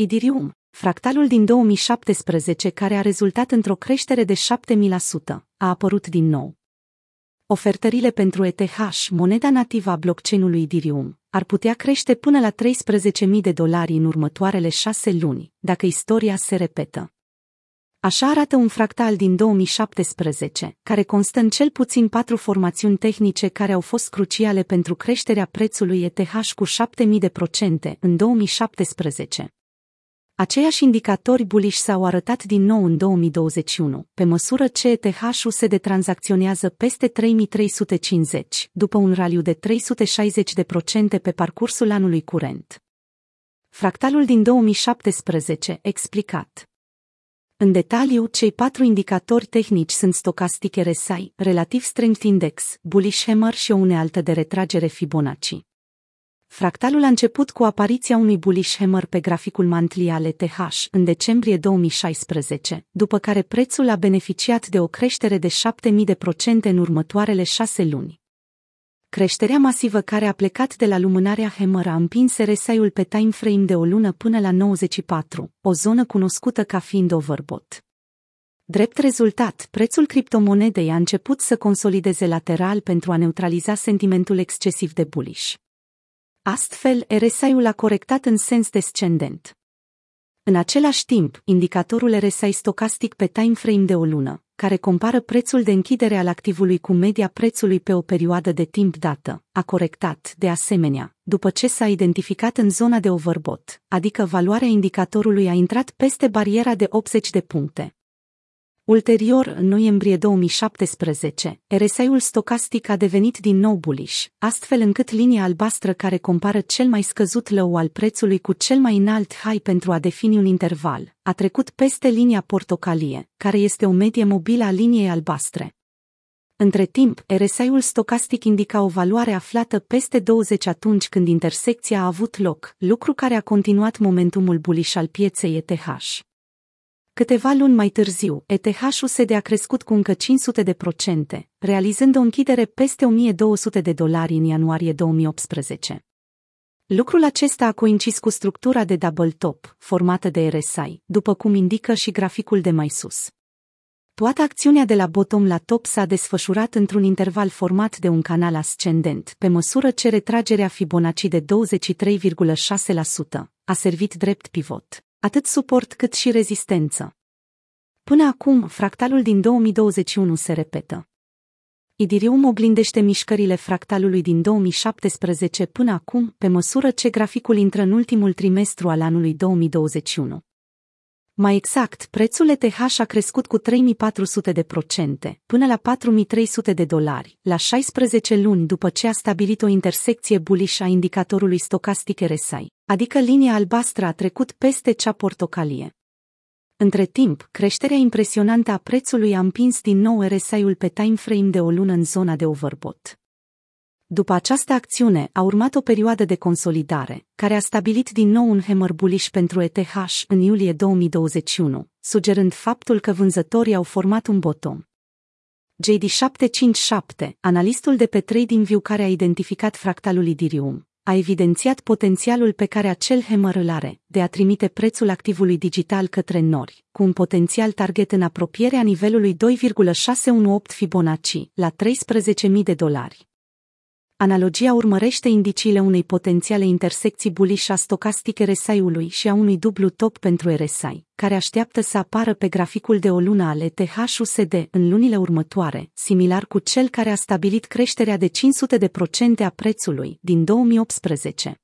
Idirium, fractalul din 2017 care a rezultat într-o creștere de 7000%, a apărut din nou. Ofertările pentru ETH, moneda nativă a blockchain-ului Idirium, ar putea crește până la 13.000 de dolari în următoarele șase luni, dacă istoria se repetă. Așa arată un fractal din 2017, care constă în cel puțin patru formațiuni tehnice care au fost cruciale pentru creșterea prețului ETH cu 7000% în 2017. Aceiași indicatori bullish s-au arătat din nou în 2021, pe măsură ce ETH-ul se detranzacționează peste 3350, după un raliu de 360% pe parcursul anului curent. Fractalul din 2017, explicat. În detaliu, cei patru indicatori tehnici sunt Stochastic RSI, Relative Strength Index, Bullish Hammer și o unealtă de retragere Fibonacci. Fractalul a început cu apariția unui bullish hammer pe graficul monthly al ETH în decembrie 2016, după care prețul a beneficiat de o creștere de 7000% în următoarele șase luni. Creșterea masivă care a plecat de la lumânarea Hammer a împins RSI-ul pe timeframe de o lună până la 94, o zonă cunoscută ca fiind overbought. Drept rezultat, prețul criptomonedei a început să consolideze lateral pentru a neutraliza sentimentul excesiv de bullish. Astfel, RSI-ul a corectat în sens descendent. În același timp, indicatorul RSI stocastic pe timeframe de o lună, care compară prețul de închidere al activului cu media prețului pe o perioadă de timp dată, a corectat, de asemenea, după ce s-a identificat în zona de overbot, adică valoarea indicatorului a intrat peste bariera de 80 de puncte. Ulterior, în noiembrie 2017, RSI-ul stocastic a devenit din nou bullish, astfel încât linia albastră care compară cel mai scăzut low al prețului cu cel mai înalt high pentru a defini un interval, a trecut peste linia portocalie, care este o medie mobilă a liniei albastre. Între timp, RSI-ul stocastic indica o valoare aflată peste 20 atunci când intersecția a avut loc, lucru care a continuat momentumul bullish al pieței ETH. Câteva luni mai târziu, ETH-USD a crescut cu încă 500 de procente, realizând o închidere peste 1200 de dolari în ianuarie 2018. Lucrul acesta a coincis cu structura de double top, formată de RSI, după cum indică și graficul de mai sus. Toată acțiunea de la bottom la top s-a desfășurat într-un interval format de un canal ascendent, pe măsură ce retragerea Fibonacci de 23,6% a servit drept pivot atât suport cât și rezistență. Până acum, fractalul din 2021 se repetă. Idirium oglindește mișcările fractalului din 2017 până acum, pe măsură ce graficul intră în ultimul trimestru al anului 2021. Mai exact, prețul ETH a crescut cu 3400 de procente, până la 4300 de dolari, la 16 luni după ce a stabilit o intersecție bullish a indicatorului stocastic RSI, adică linia albastră a trecut peste cea portocalie. Între timp, creșterea impresionantă a prețului a împins din nou RSI-ul pe timeframe de o lună în zona de overbought. După această acțiune a urmat o perioadă de consolidare, care a stabilit din nou un hammer bullish pentru ETH în iulie 2021, sugerând faptul că vânzătorii au format un bottom. JD757, analistul de pe TradingView care a identificat fractalul Idirium, a evidențiat potențialul pe care acel hammer îl are de a trimite prețul activului digital către nori, cu un potențial target în apropierea nivelului 2,618 Fibonacci la 13.000 de dolari. Analogia urmărește indiciile unei potențiale intersecții bullish a stocastic RSI-ului și a unui dublu top pentru RSI, care așteaptă să apară pe graficul de o lună al ETH-USD în lunile următoare, similar cu cel care a stabilit creșterea de 500% a prețului din 2018.